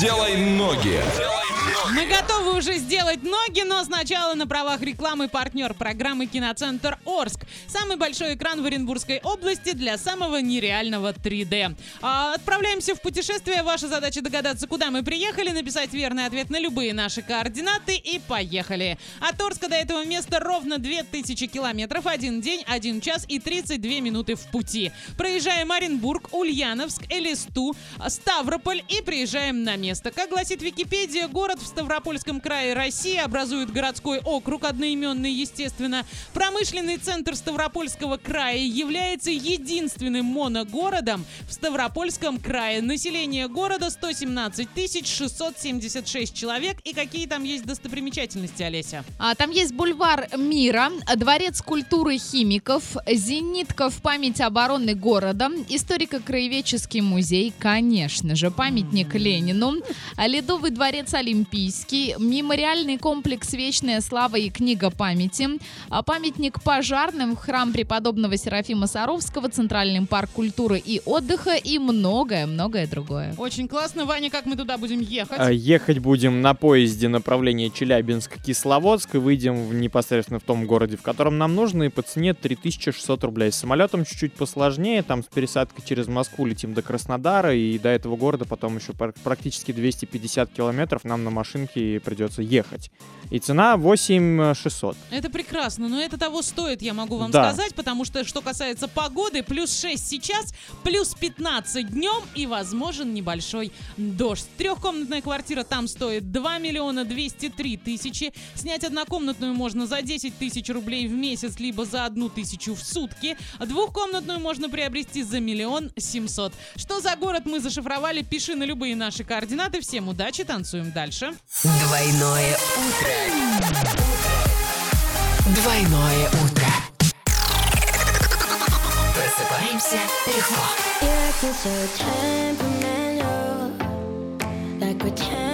Делай ноги. Мы готовы уже сделать ноги, но сначала на правах рекламы партнер программы «Киноцентр Орск». Самый большой экран в Оренбургской области для самого нереального 3D. А, отправляемся в путешествие. Ваша задача догадаться, куда мы приехали, написать верный ответ на любые наши координаты и поехали. От Орска до этого места ровно 2000 километров, один день, один час и 32 минуты в пути. Проезжаем Оренбург, Ульяновск, Элисту, Ставрополь и приезжаем на место. Как гласит Википедия, город в Ставропольском крае России образует городской округ, одноименный, естественно. Промышленный центр Ставропольского края является единственным моногородом в Ставропольском крае. Население города 117 676 человек. И какие там есть достопримечательности, Олеся? А, там есть бульвар Мира, дворец культуры химиков, зенитка в память обороны города, историко-краеведческий музей, конечно же, памятник Ленину, ледовый дворец Олимпийский, мемориальный комплекс «Вечная слава» и книга памяти, а, памятник пожарным, храм преподобного Серафима Саровского, Центральный парк культуры и отдыха. И многое-многое другое. Очень классно. Ваня, как мы туда будем ехать? А, Ехать будем на поезде направления Челябинск-Кисловодск. И выйдем в- непосредственно в том городе, в котором нам нужно, и по цене 3600 рублей. С самолетом чуть-чуть посложнее, там с пересадкой через Москву летим до Краснодара, и до этого города потом еще пр- практически 250 километров нам на машинке придется ехать. И цена 8600. Это прекрасно, но это того стоит, я могу вам Да. сказать, потому что, что касается погоды, плюс 6 сейчас, плюс 15 днем и возможен небольшой дождь. Трехкомнатная квартира там стоит 2 миллиона 203 тысячи. Снять однокомнатную можно за 10 тысяч рублей в месяц, либо за одну тысячу в сутки. Двухкомнатную можно приобрести за миллион семьсот. Что за город мы зашифровали, пиши на любые наши координаты. Всем удачи, танцуем дальше. Двойное утро. Двойное утро. Просыпаемся легко. Like we're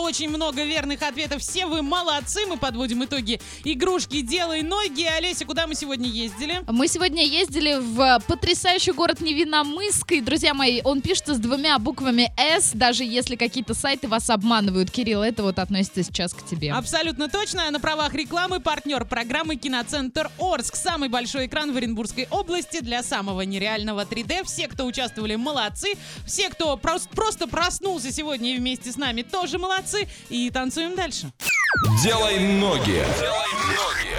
Очень много верных ответов. Все вы молодцы. Мы подводим итоги игрушки «Делай ноги». Олеся, куда мы сегодня ездили? Мы сегодня ездили в потрясающий город Невиномыск. И, друзья мои, он пишется с двумя буквами «С», даже если какие-то сайты вас обманывают. Кирилл, это вот относится сейчас к тебе. Абсолютно точно. На правах рекламы партнер программы «Киноцентр Орск». Самый большой экран в Оренбургской области для самого нереального 3D. Все, кто участвовали, молодцы. Все, кто прос- просто проснулся сегодня и вместе с нами, тоже молодцы. И танцуем дальше. Делай ноги. Делай ноги.